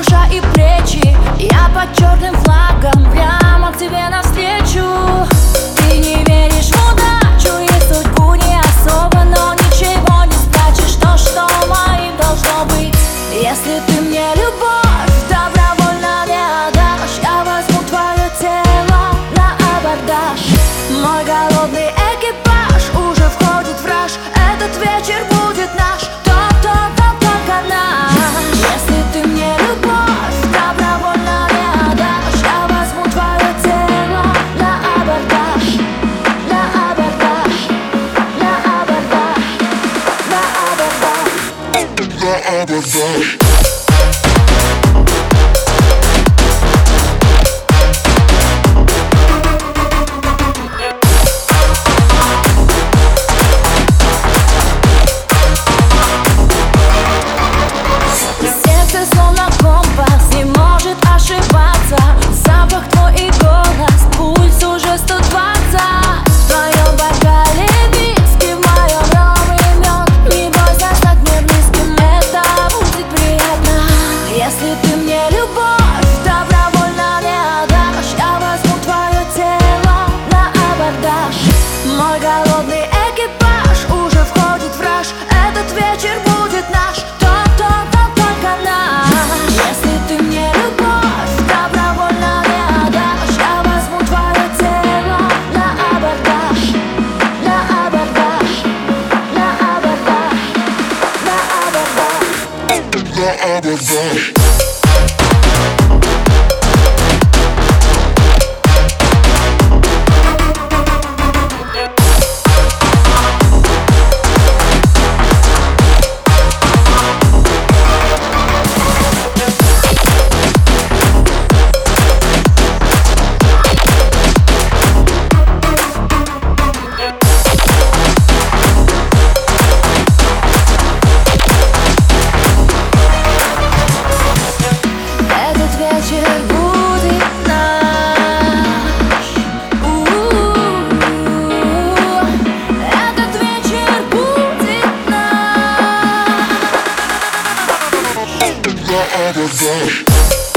душа и плечи. Я под черным флагом прямо к тебе навстречу. Ты не веришь в удачу и судьбу не особо Но ничего не спрячешь, то что моим должно быть. Если ты Bubble Bubble out of that.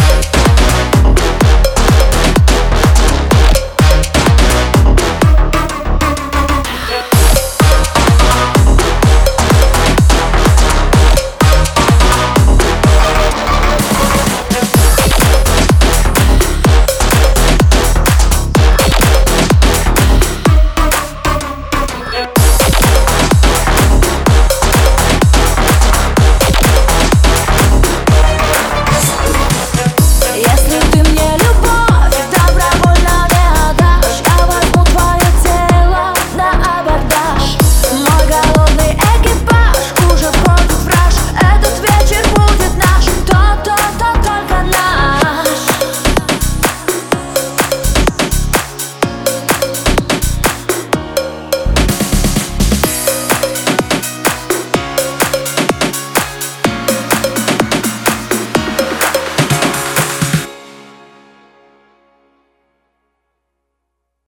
Bye.